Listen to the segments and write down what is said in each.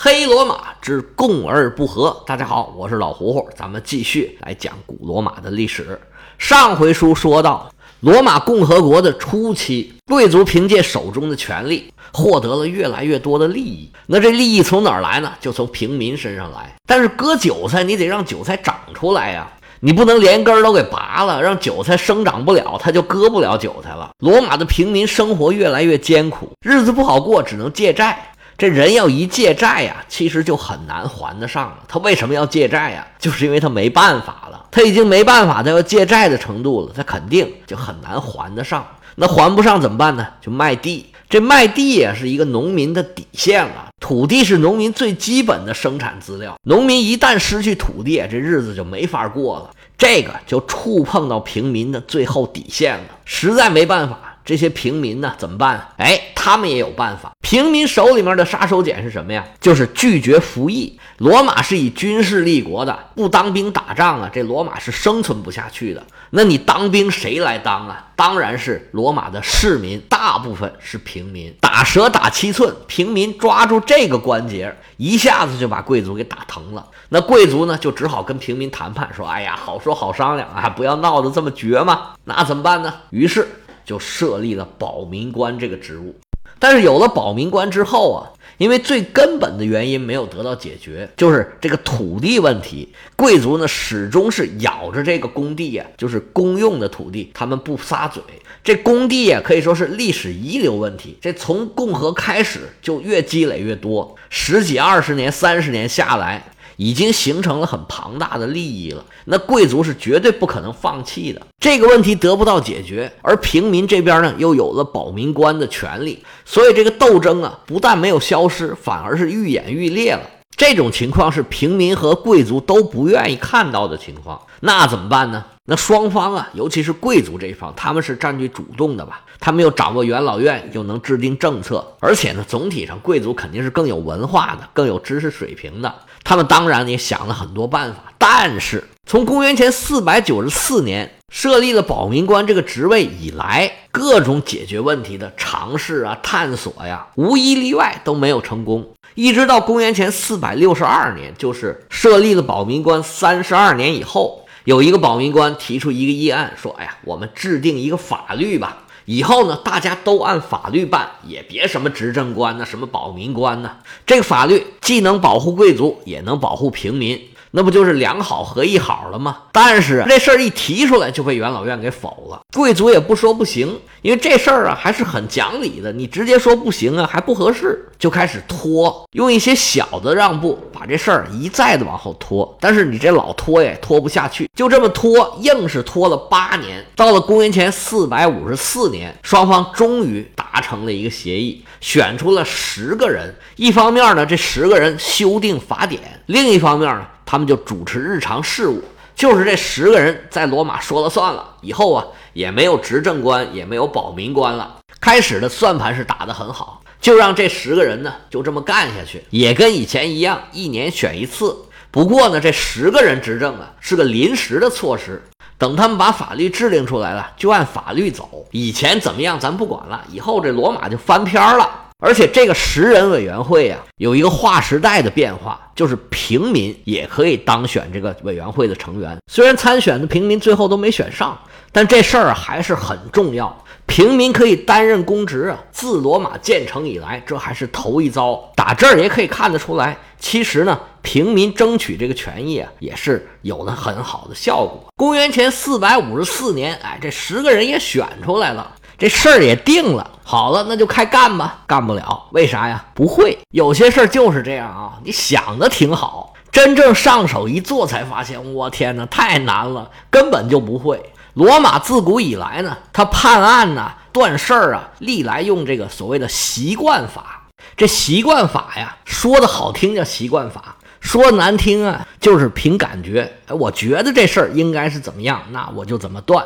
黑罗马之共而不和。大家好，我是老胡胡，咱们继续来讲古罗马的历史。上回书说到，罗马共和国的初期，贵族凭借手中的权力，获得了越来越多的利益。那这利益从哪儿来呢？就从平民身上来。但是割韭菜，你得让韭菜长出来呀，你不能连根儿都给拔了，让韭菜生长不了，它就割不了韭菜了。罗马的平民生活越来越艰苦，日子不好过，只能借债。这人要一借债呀，其实就很难还得上了。他为什么要借债呀？就是因为他没办法了，他已经没办法，他要借债的程度了，他肯定就很难还得上。那还不上怎么办呢？就卖地。这卖地也，是一个农民的底线了。土地是农民最基本的生产资料，农民一旦失去土地，这日子就没法过了。这个就触碰到平民的最后底线了，实在没办法。这些平民呢怎么办？哎，他们也有办法。平民手里面的杀手锏是什么呀？就是拒绝服役。罗马是以军事立国的，不当兵打仗啊，这罗马是生存不下去的。那你当兵谁来当啊？当然是罗马的市民，大部分是平民。打蛇打七寸，平民抓住这个关节，一下子就把贵族给打疼了。那贵族呢，就只好跟平民谈判，说：“哎呀，好说好商量啊，不要闹得这么绝嘛。”那怎么办呢？于是。就设立了保民官这个职务，但是有了保民官之后啊，因为最根本的原因没有得到解决，就是这个土地问题。贵族呢始终是咬着这个工地呀，就是公用的土地，他们不撒嘴。这工地呀可以说是历史遗留问题，这从共和开始就越积累越多，十几二十年、三十年下来。已经形成了很庞大的利益了，那贵族是绝对不可能放弃的。这个问题得不到解决，而平民这边呢又有了保民官的权利，所以这个斗争啊不但没有消失，反而是愈演愈烈了。这种情况是平民和贵族都不愿意看到的情况，那怎么办呢？那双方啊，尤其是贵族这一方，他们是占据主动的吧？他们又掌握元老院，又能制定政策，而且呢，总体上贵族肯定是更有文化的，更有知识水平的。他们当然也想了很多办法，但是从公元前四百九十四年设立了保民官这个职位以来，各种解决问题的尝试啊、探索呀，无一例外都没有成功。一直到公元前四百六十二年，就是设立了保民官三十二年以后。有一个保民官提出一个议案，说：“哎呀，我们制定一个法律吧，以后呢，大家都按法律办，也别什么执政官呢，什么保民官呢。这个法律既能保护贵族，也能保护平民。”那不就是两好合一好了吗？但是这事儿一提出来就被元老院给否了。贵族也不说不行，因为这事儿啊还是很讲理的。你直接说不行啊还不合适，就开始拖，用一些小的让步把这事儿一再的往后拖。但是你这老拖也拖不下去，就这么拖，硬是拖了八年。到了公元前四百五十四年，双方终于达成了一个协议，选出了十个人。一方面呢，这十个人修订法典；另一方面呢。他们就主持日常事务，就是这十个人在罗马说了算了。以后啊，也没有执政官，也没有保民官了。开始的算盘是打得很好，就让这十个人呢就这么干下去，也跟以前一样，一年选一次。不过呢，这十个人执政啊是个临时的措施，等他们把法律制定出来了，就按法律走。以前怎么样咱不管了，以后这罗马就翻篇了。而且这个十人委员会呀，有一个划时代的变化，就是平民也可以当选这个委员会的成员。虽然参选的平民最后都没选上，但这事儿还是很重要。平民可以担任公职啊，自罗马建成以来，这还是头一遭。打这儿也可以看得出来，其实呢，平民争取这个权益啊，也是有了很好的效果。公元前四百五十四年，哎，这十个人也选出来了。这事儿也定了，好了，那就开干吧。干不了，为啥呀？不会。有些事儿就是这样啊，你想的挺好，真正上手一做才发现，我天哪，太难了，根本就不会。罗马自古以来呢，他判案呐、断事儿啊，历来用这个所谓的习惯法。这习惯法呀，说的好听叫习惯法，说难听啊，就是凭感觉。哎，我觉得这事儿应该是怎么样，那我就怎么断。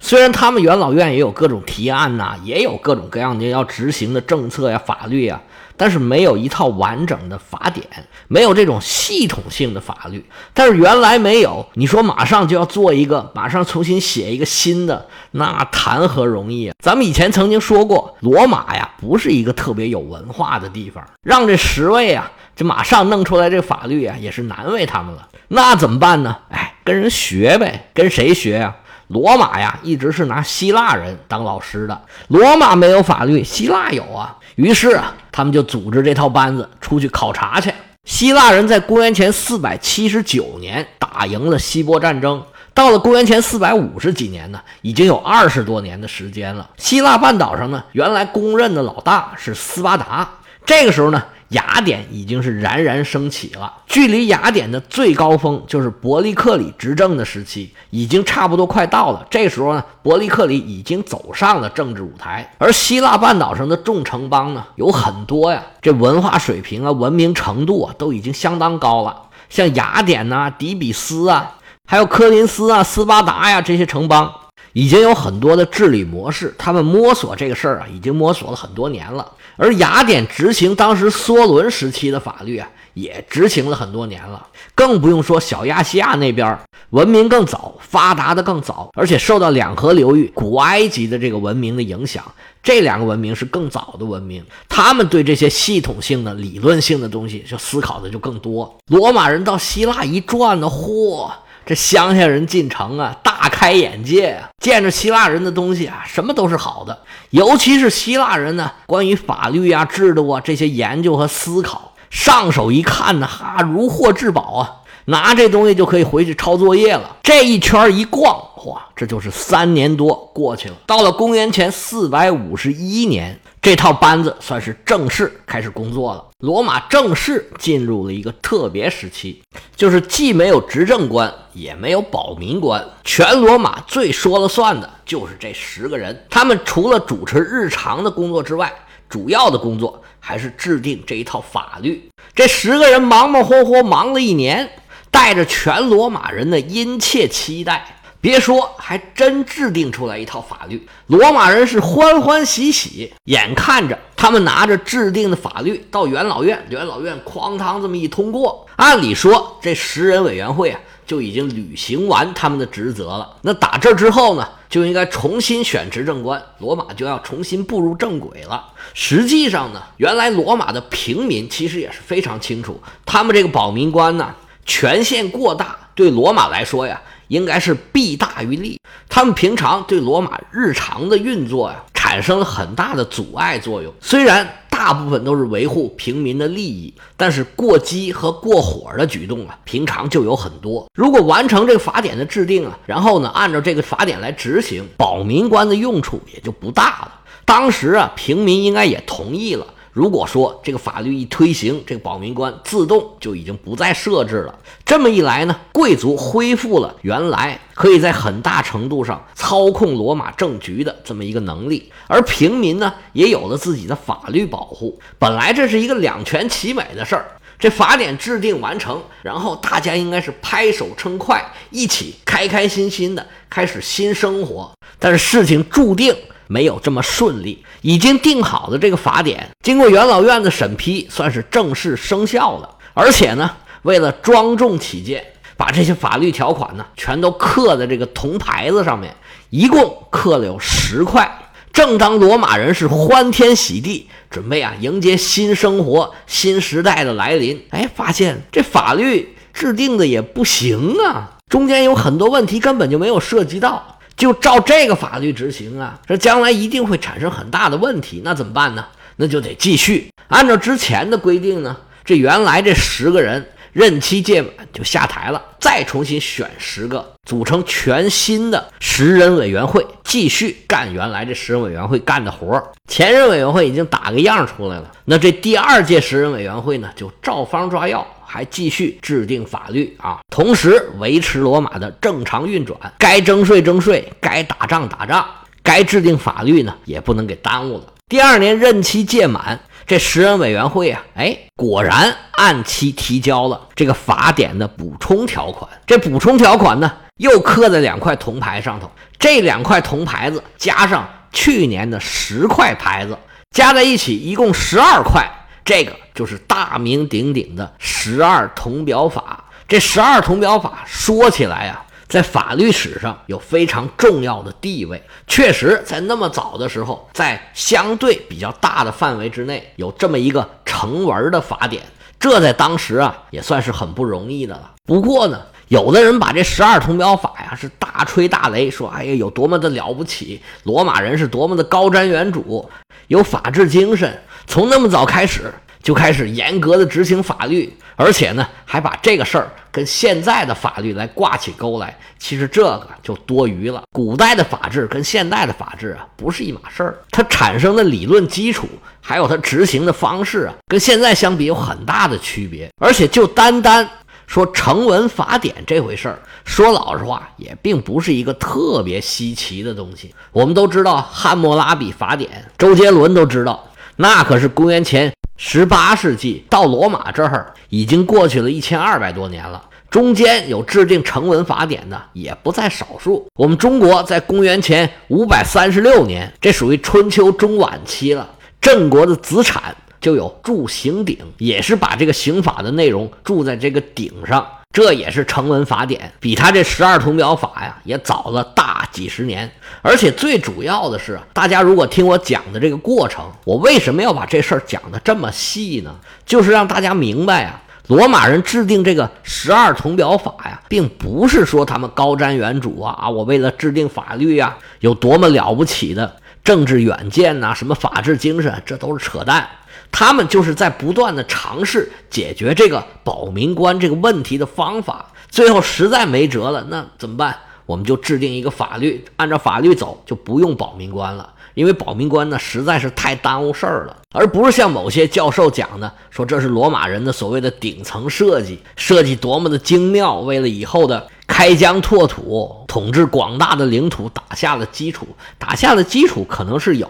虽然他们元老院也有各种提案呐，也有各种各样的要执行的政策呀、法律呀，但是没有一套完整的法典，没有这种系统性的法律。但是原来没有，你说马上就要做一个，马上重新写一个新的，那谈何容易啊！咱们以前曾经说过，罗马呀不是一个特别有文化的地方，让这十位啊这马上弄出来这法律啊，也是难为他们了。那怎么办呢？哎，跟人学呗。跟谁学呀？罗马呀，一直是拿希腊人当老师的。罗马没有法律，希腊有啊。于是啊，他们就组织这套班子出去考察去。希腊人在公元前四百七十九年打赢了希波战争，到了公元前四百五十几年呢，已经有二十多年的时间了。希腊半岛上呢，原来公认的老大是斯巴达，这个时候呢。雅典已经是冉冉升起了，距离雅典的最高峰就是伯利克里执政的时期，已经差不多快到了。这时候呢，伯利克里已经走上了政治舞台，而希腊半岛上的众城邦呢，有很多呀，这文化水平啊、文明程度啊，都已经相当高了。像雅典呐、底比斯啊，还有科林斯啊、斯巴达呀这些城邦。已经有很多的治理模式，他们摸索这个事儿啊，已经摸索了很多年了。而雅典执行当时梭伦时期的法律啊，也执行了很多年了。更不用说小亚细亚那边文明更早，发达的更早，而且受到两河流域古埃及的这个文明的影响，这两个文明是更早的文明，他们对这些系统性的、理论性的东西就思考的就更多。罗马人到希腊一转呢，嚯！这乡下人进城啊，大开眼界啊！见着希腊人的东西啊，什么都是好的。尤其是希腊人呢，关于法律啊、制度啊这些研究和思考，上手一看呢，哈，如获至宝啊！拿这东西就可以回去抄作业了。这一圈一逛，哇，这就是三年多过去了。到了公元前四百五十一年。这套班子算是正式开始工作了。罗马正式进入了一个特别时期，就是既没有执政官，也没有保民官，全罗马最说了算的就是这十个人。他们除了主持日常的工作之外，主要的工作还是制定这一套法律。这十个人忙忙活活忙了一年，带着全罗马人的殷切期待。别说，还真制定出来一套法律，罗马人是欢欢喜喜。眼看着他们拿着制定的法律到元老院，元老院哐当这么一通过，按理说这十人委员会啊就已经履行完他们的职责了。那打这之后呢，就应该重新选执政官，罗马就要重新步入正轨了。实际上呢，原来罗马的平民其实也是非常清楚，他们这个保民官呢权限过大，对罗马来说呀。应该是弊大于利，他们平常对罗马日常的运作呀，产生了很大的阻碍作用。虽然大部分都是维护平民的利益，但是过激和过火的举动啊，平常就有很多。如果完成这个法典的制定啊，然后呢，按照这个法典来执行，保民官的用处也就不大了。当时啊，平民应该也同意了。如果说这个法律一推行，这个保民官自动就已经不再设置了。这么一来呢，贵族恢复了原来可以在很大程度上操控罗马政局的这么一个能力，而平民呢也有了自己的法律保护。本来这是一个两全其美的事儿。这法典制定完成，然后大家应该是拍手称快，一起开开心心的开始新生活。但是事情注定。没有这么顺利，已经定好的这个法典，经过元老院的审批，算是正式生效了。而且呢，为了庄重起见，把这些法律条款呢，全都刻在这个铜牌子上面，一共刻了有十块。正当罗马人是欢天喜地，准备啊迎接新生活、新时代的来临，哎，发现这法律制定的也不行啊，中间有很多问题根本就没有涉及到。就照这个法律执行啊，这将来一定会产生很大的问题。那怎么办呢？那就得继续按照之前的规定呢。这原来这十个人任期届满就下台了，再重新选十个，组成全新的十人委员会，继续干原来这十人委员会干的活。前任委员会已经打个样出来了，那这第二届十人委员会呢，就照方抓药。还继续制定法律啊，同时维持罗马的正常运转。该征税征税，该打仗打仗，该制定法律呢，也不能给耽误了。第二年任期届满，这十人委员会啊，哎，果然按期提交了这个法典的补充条款。这补充条款呢，又刻在两块铜牌上头。这两块铜牌子加上去年的十块牌子，加在一起一共十二块。这个就是大名鼎鼎的十二铜表法。这十二铜表法说起来呀，在法律史上有非常重要的地位。确实，在那么早的时候，在相对比较大的范围之内，有这么一个成文的法典。这在当时啊也算是很不容易的了。不过呢，有的人把这十二铜表法呀是大吹大擂，说哎呀有多么的了不起，罗马人是多么的高瞻远瞩，有法治精神，从那么早开始就开始严格的执行法律。而且呢，还把这个事儿跟现在的法律来挂起钩来，其实这个就多余了。古代的法治跟现代的法治啊，不是一码事儿。它产生的理论基础，还有它执行的方式啊，跟现在相比有很大的区别。而且就单单说成文法典这回事儿，说老实话，也并不是一个特别稀奇的东西。我们都知道《汉谟拉比法典》，周杰伦都知道，那可是公元前。十八世纪到罗马这儿已经过去了一千二百多年了，中间有制定成文法典的也不在少数。我们中国在公元前五百三十六年，这属于春秋中晚期了。郑国的子产就有铸刑鼎，也是把这个刑法的内容铸在这个鼎上。这也是成文法典，比他这十二铜表法呀也早了大几十年。而且最主要的是，大家如果听我讲的这个过程，我为什么要把这事儿讲的这么细呢？就是让大家明白啊，罗马人制定这个十二铜表法呀，并不是说他们高瞻远瞩啊啊，我为了制定法律呀，有多么了不起的政治远见呐，什么法治精神，这都是扯淡。他们就是在不断的尝试解决这个保民官这个问题的方法，最后实在没辙了，那怎么办？我们就制定一个法律，按照法律走，就不用保民官了。因为保民官呢实在是太耽误事儿了，而不是像某些教授讲的，说这是罗马人的所谓的顶层设计，设计多么的精妙，为了以后的。开疆拓土，统治广大的领土，打下了基础。打下的基础可能是有，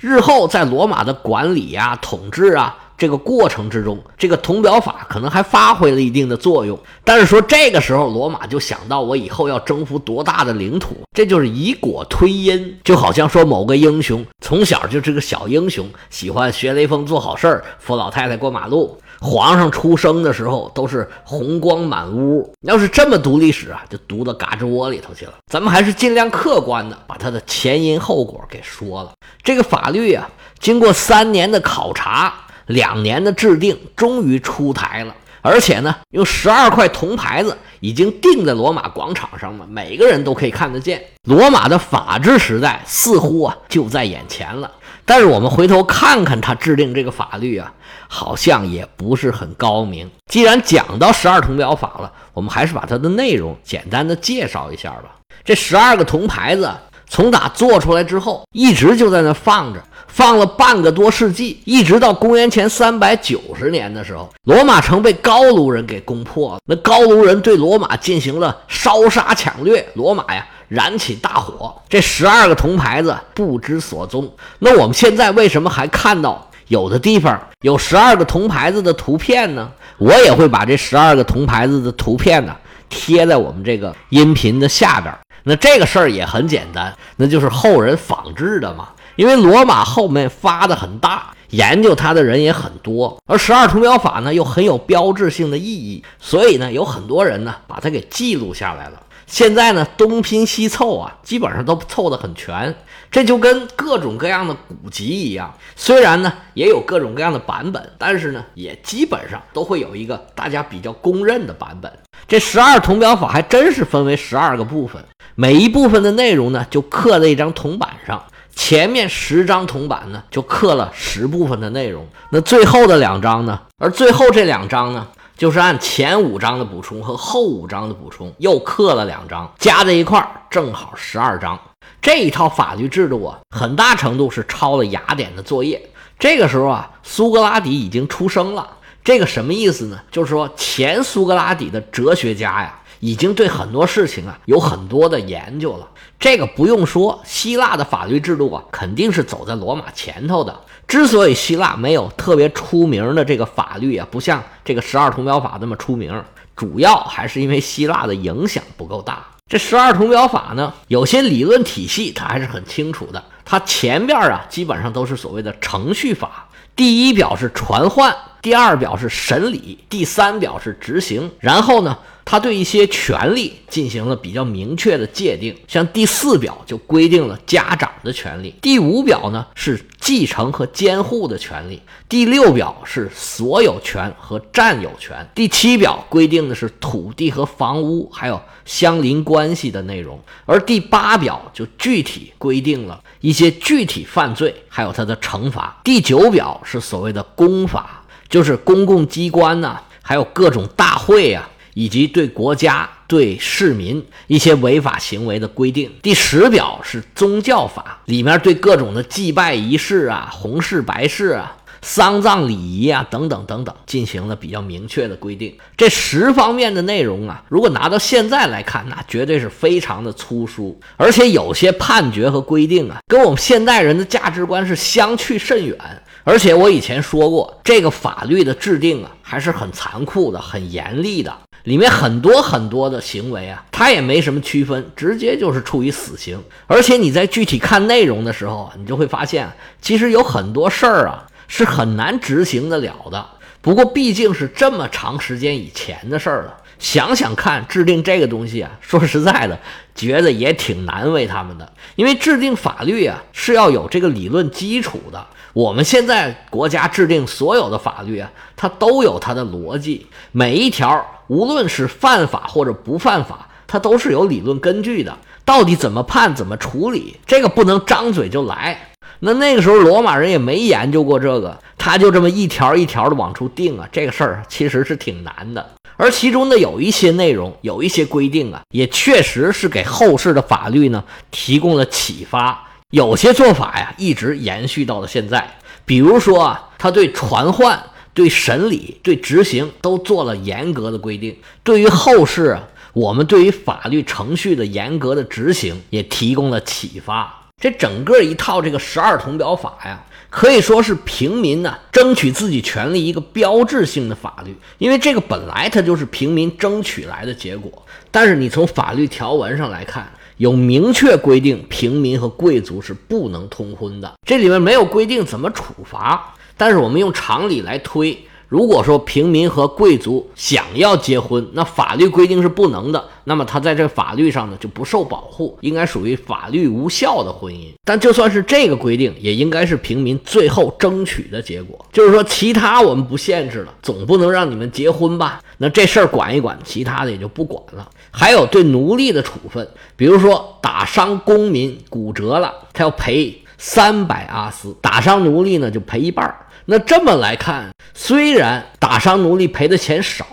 日后在罗马的管理呀、统治啊这个过程之中，这个铜表法可能还发挥了一定的作用。但是说这个时候，罗马就想到我以后要征服多大的领土，这就是以果推因，就好像说某个英雄从小就是个小英雄，喜欢学雷锋做好事儿，扶老太太过马路。皇上出生的时候都是红光满屋，要是这么读历史啊，就读到嘎吱窝里头去了。咱们还是尽量客观的把它的前因后果给说了。这个法律啊，经过三年的考察，两年的制定，终于出台了。而且呢，用十二块铜牌子已经钉在罗马广场上了，每个人都可以看得见。罗马的法治时代似乎啊就在眼前了。但是我们回头看看他制定这个法律啊，好像也不是很高明。既然讲到十二铜表法了，我们还是把它的内容简单的介绍一下吧。这十二个铜牌子从打做出来之后，一直就在那放着，放了半个多世纪，一直到公元前三百九十年的时候，罗马城被高卢人给攻破了。那高卢人对罗马进行了烧杀抢掠，罗马呀。燃起大火，这十二个铜牌子不知所踪。那我们现在为什么还看到有的地方有十二个铜牌子的图片呢？我也会把这十二个铜牌子的图片呢贴在我们这个音频的下边。那这个事儿也很简单，那就是后人仿制的嘛。因为罗马后面发的很大，研究它的人也很多，而十二铜表法呢又很有标志性的意义，所以呢有很多人呢把它给记录下来了。现在呢，东拼西凑啊，基本上都凑得很全。这就跟各种各样的古籍一样，虽然呢也有各种各样的版本，但是呢也基本上都会有一个大家比较公认的版本。这十二铜表法还真是分为十二个部分，每一部分的内容呢就刻在一张铜板上，前面十张铜板呢就刻了十部分的内容，那最后的两张呢，而最后这两张呢。就是按前五章的补充和后五章的补充又刻了两章，加在一块儿正好十二章。这一套法律制度啊，很大程度是抄了雅典的作业。这个时候啊，苏格拉底已经出生了。这个什么意思呢？就是说前苏格拉底的哲学家呀，已经对很多事情啊有很多的研究了。这个不用说，希腊的法律制度啊，肯定是走在罗马前头的。之所以希腊没有特别出名的这个法律啊，不像这个十二铜表法那么出名，主要还是因为希腊的影响不够大。这十二铜表法呢，有些理论体系它还是很清楚的。它前边啊，基本上都是所谓的程序法。第一表是传唤，第二表是审理，第三表是执行。然后呢，他对一些权利进行了比较明确的界定，像第四表就规定了家长的权利，第五表呢是继承和监护的权利，第六表是所有权和占有权，第七表规定的是土地和房屋还有相邻关系的内容，而第八表就具体规定了一些具体犯罪还有它的惩罚，第九表是所谓的公法，就是公共机关呐，还有各种大会啊。以及对国家、对市民一些违法行为的规定。第十表是宗教法，里面对各种的祭拜仪式啊、红事白事啊、丧葬礼仪啊等等等等进行了比较明确的规定。这十方面的内容啊，如果拿到现在来看，那绝对是非常的粗疏，而且有些判决和规定啊，跟我们现代人的价值观是相去甚远。而且我以前说过，这个法律的制定啊，还是很残酷的、很严厉的。里面很多很多的行为啊，它也没什么区分，直接就是处于死刑。而且你在具体看内容的时候啊，你就会发现，其实有很多事儿啊是很难执行得了的。不过毕竟是这么长时间以前的事儿了，想想看，制定这个东西啊，说实在的，觉得也挺难为他们的。因为制定法律啊是要有这个理论基础的。我们现在国家制定所有的法律啊，它都有它的逻辑，每一条无论是犯法或者不犯法，它都是有理论根据的。到底怎么判、怎么处理，这个不能张嘴就来。那那个时候罗马人也没研究过这个，他就这么一条一条的往出定啊，这个事儿其实是挺难的。而其中的有一些内容、有一些规定啊，也确实是给后世的法律呢提供了启发。有些做法呀，一直延续到了现在。比如说啊，他对传唤、对审理、对执行都做了严格的规定。对于后世啊，我们对于法律程序的严格的执行也提供了启发。这整个一套这个十二铜表法呀，可以说是平民呢争取自己权利一个标志性的法律。因为这个本来它就是平民争取来的结果。但是你从法律条文上来看。有明确规定，平民和贵族是不能通婚的。这里面没有规定怎么处罚，但是我们用常理来推。如果说平民和贵族想要结婚，那法律规定是不能的，那么他在这法律上呢就不受保护，应该属于法律无效的婚姻。但就算是这个规定，也应该是平民最后争取的结果。就是说，其他我们不限制了，总不能让你们结婚吧？那这事儿管一管，其他的也就不管了。还有对奴隶的处分，比如说打伤公民骨折了，他要赔三百阿斯；打伤奴隶呢，就赔一半儿。那这么来看，虽然打伤奴隶赔的钱少，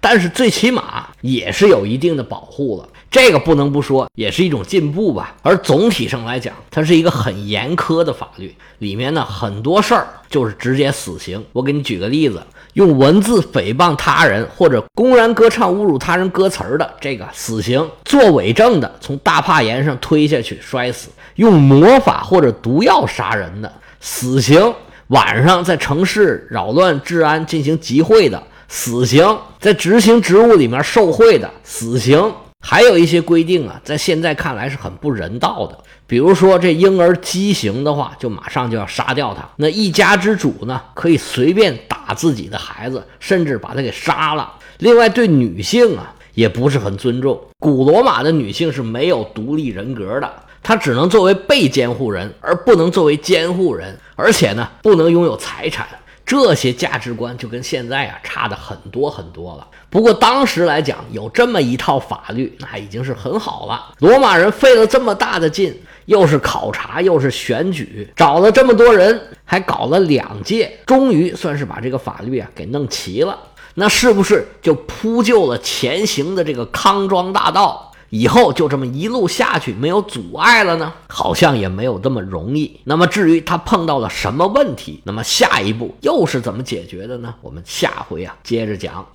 但是最起码也是有一定的保护了。这个不能不说，也是一种进步吧。而总体上来讲，它是一个很严苛的法律，里面呢很多事儿就是直接死刑。我给你举个例子，用文字诽谤他人或者公然歌唱侮辱他人歌词儿的，这个死刑；做伪证的，从大帕岩上推下去摔死；用魔法或者毒药杀人的，死刑。晚上在城市扰乱治安进行集会的死刑，在执行职务里面受贿的死刑，还有一些规定啊，在现在看来是很不人道的。比如说，这婴儿畸形的话，就马上就要杀掉他。那一家之主呢，可以随便打自己的孩子，甚至把他给杀了。另外，对女性啊，也不是很尊重。古罗马的女性是没有独立人格的。他只能作为被监护人，而不能作为监护人，而且呢，不能拥有财产。这些价值观就跟现在啊差的很多很多了。不过当时来讲，有这么一套法律，那已经是很好了。罗马人费了这么大的劲，又是考察，又是选举，找了这么多人，还搞了两届，终于算是把这个法律啊给弄齐了。那是不是就铺就了前行的这个康庄大道？以后就这么一路下去，没有阻碍了呢？好像也没有这么容易。那么至于他碰到了什么问题，那么下一步又是怎么解决的呢？我们下回啊接着讲。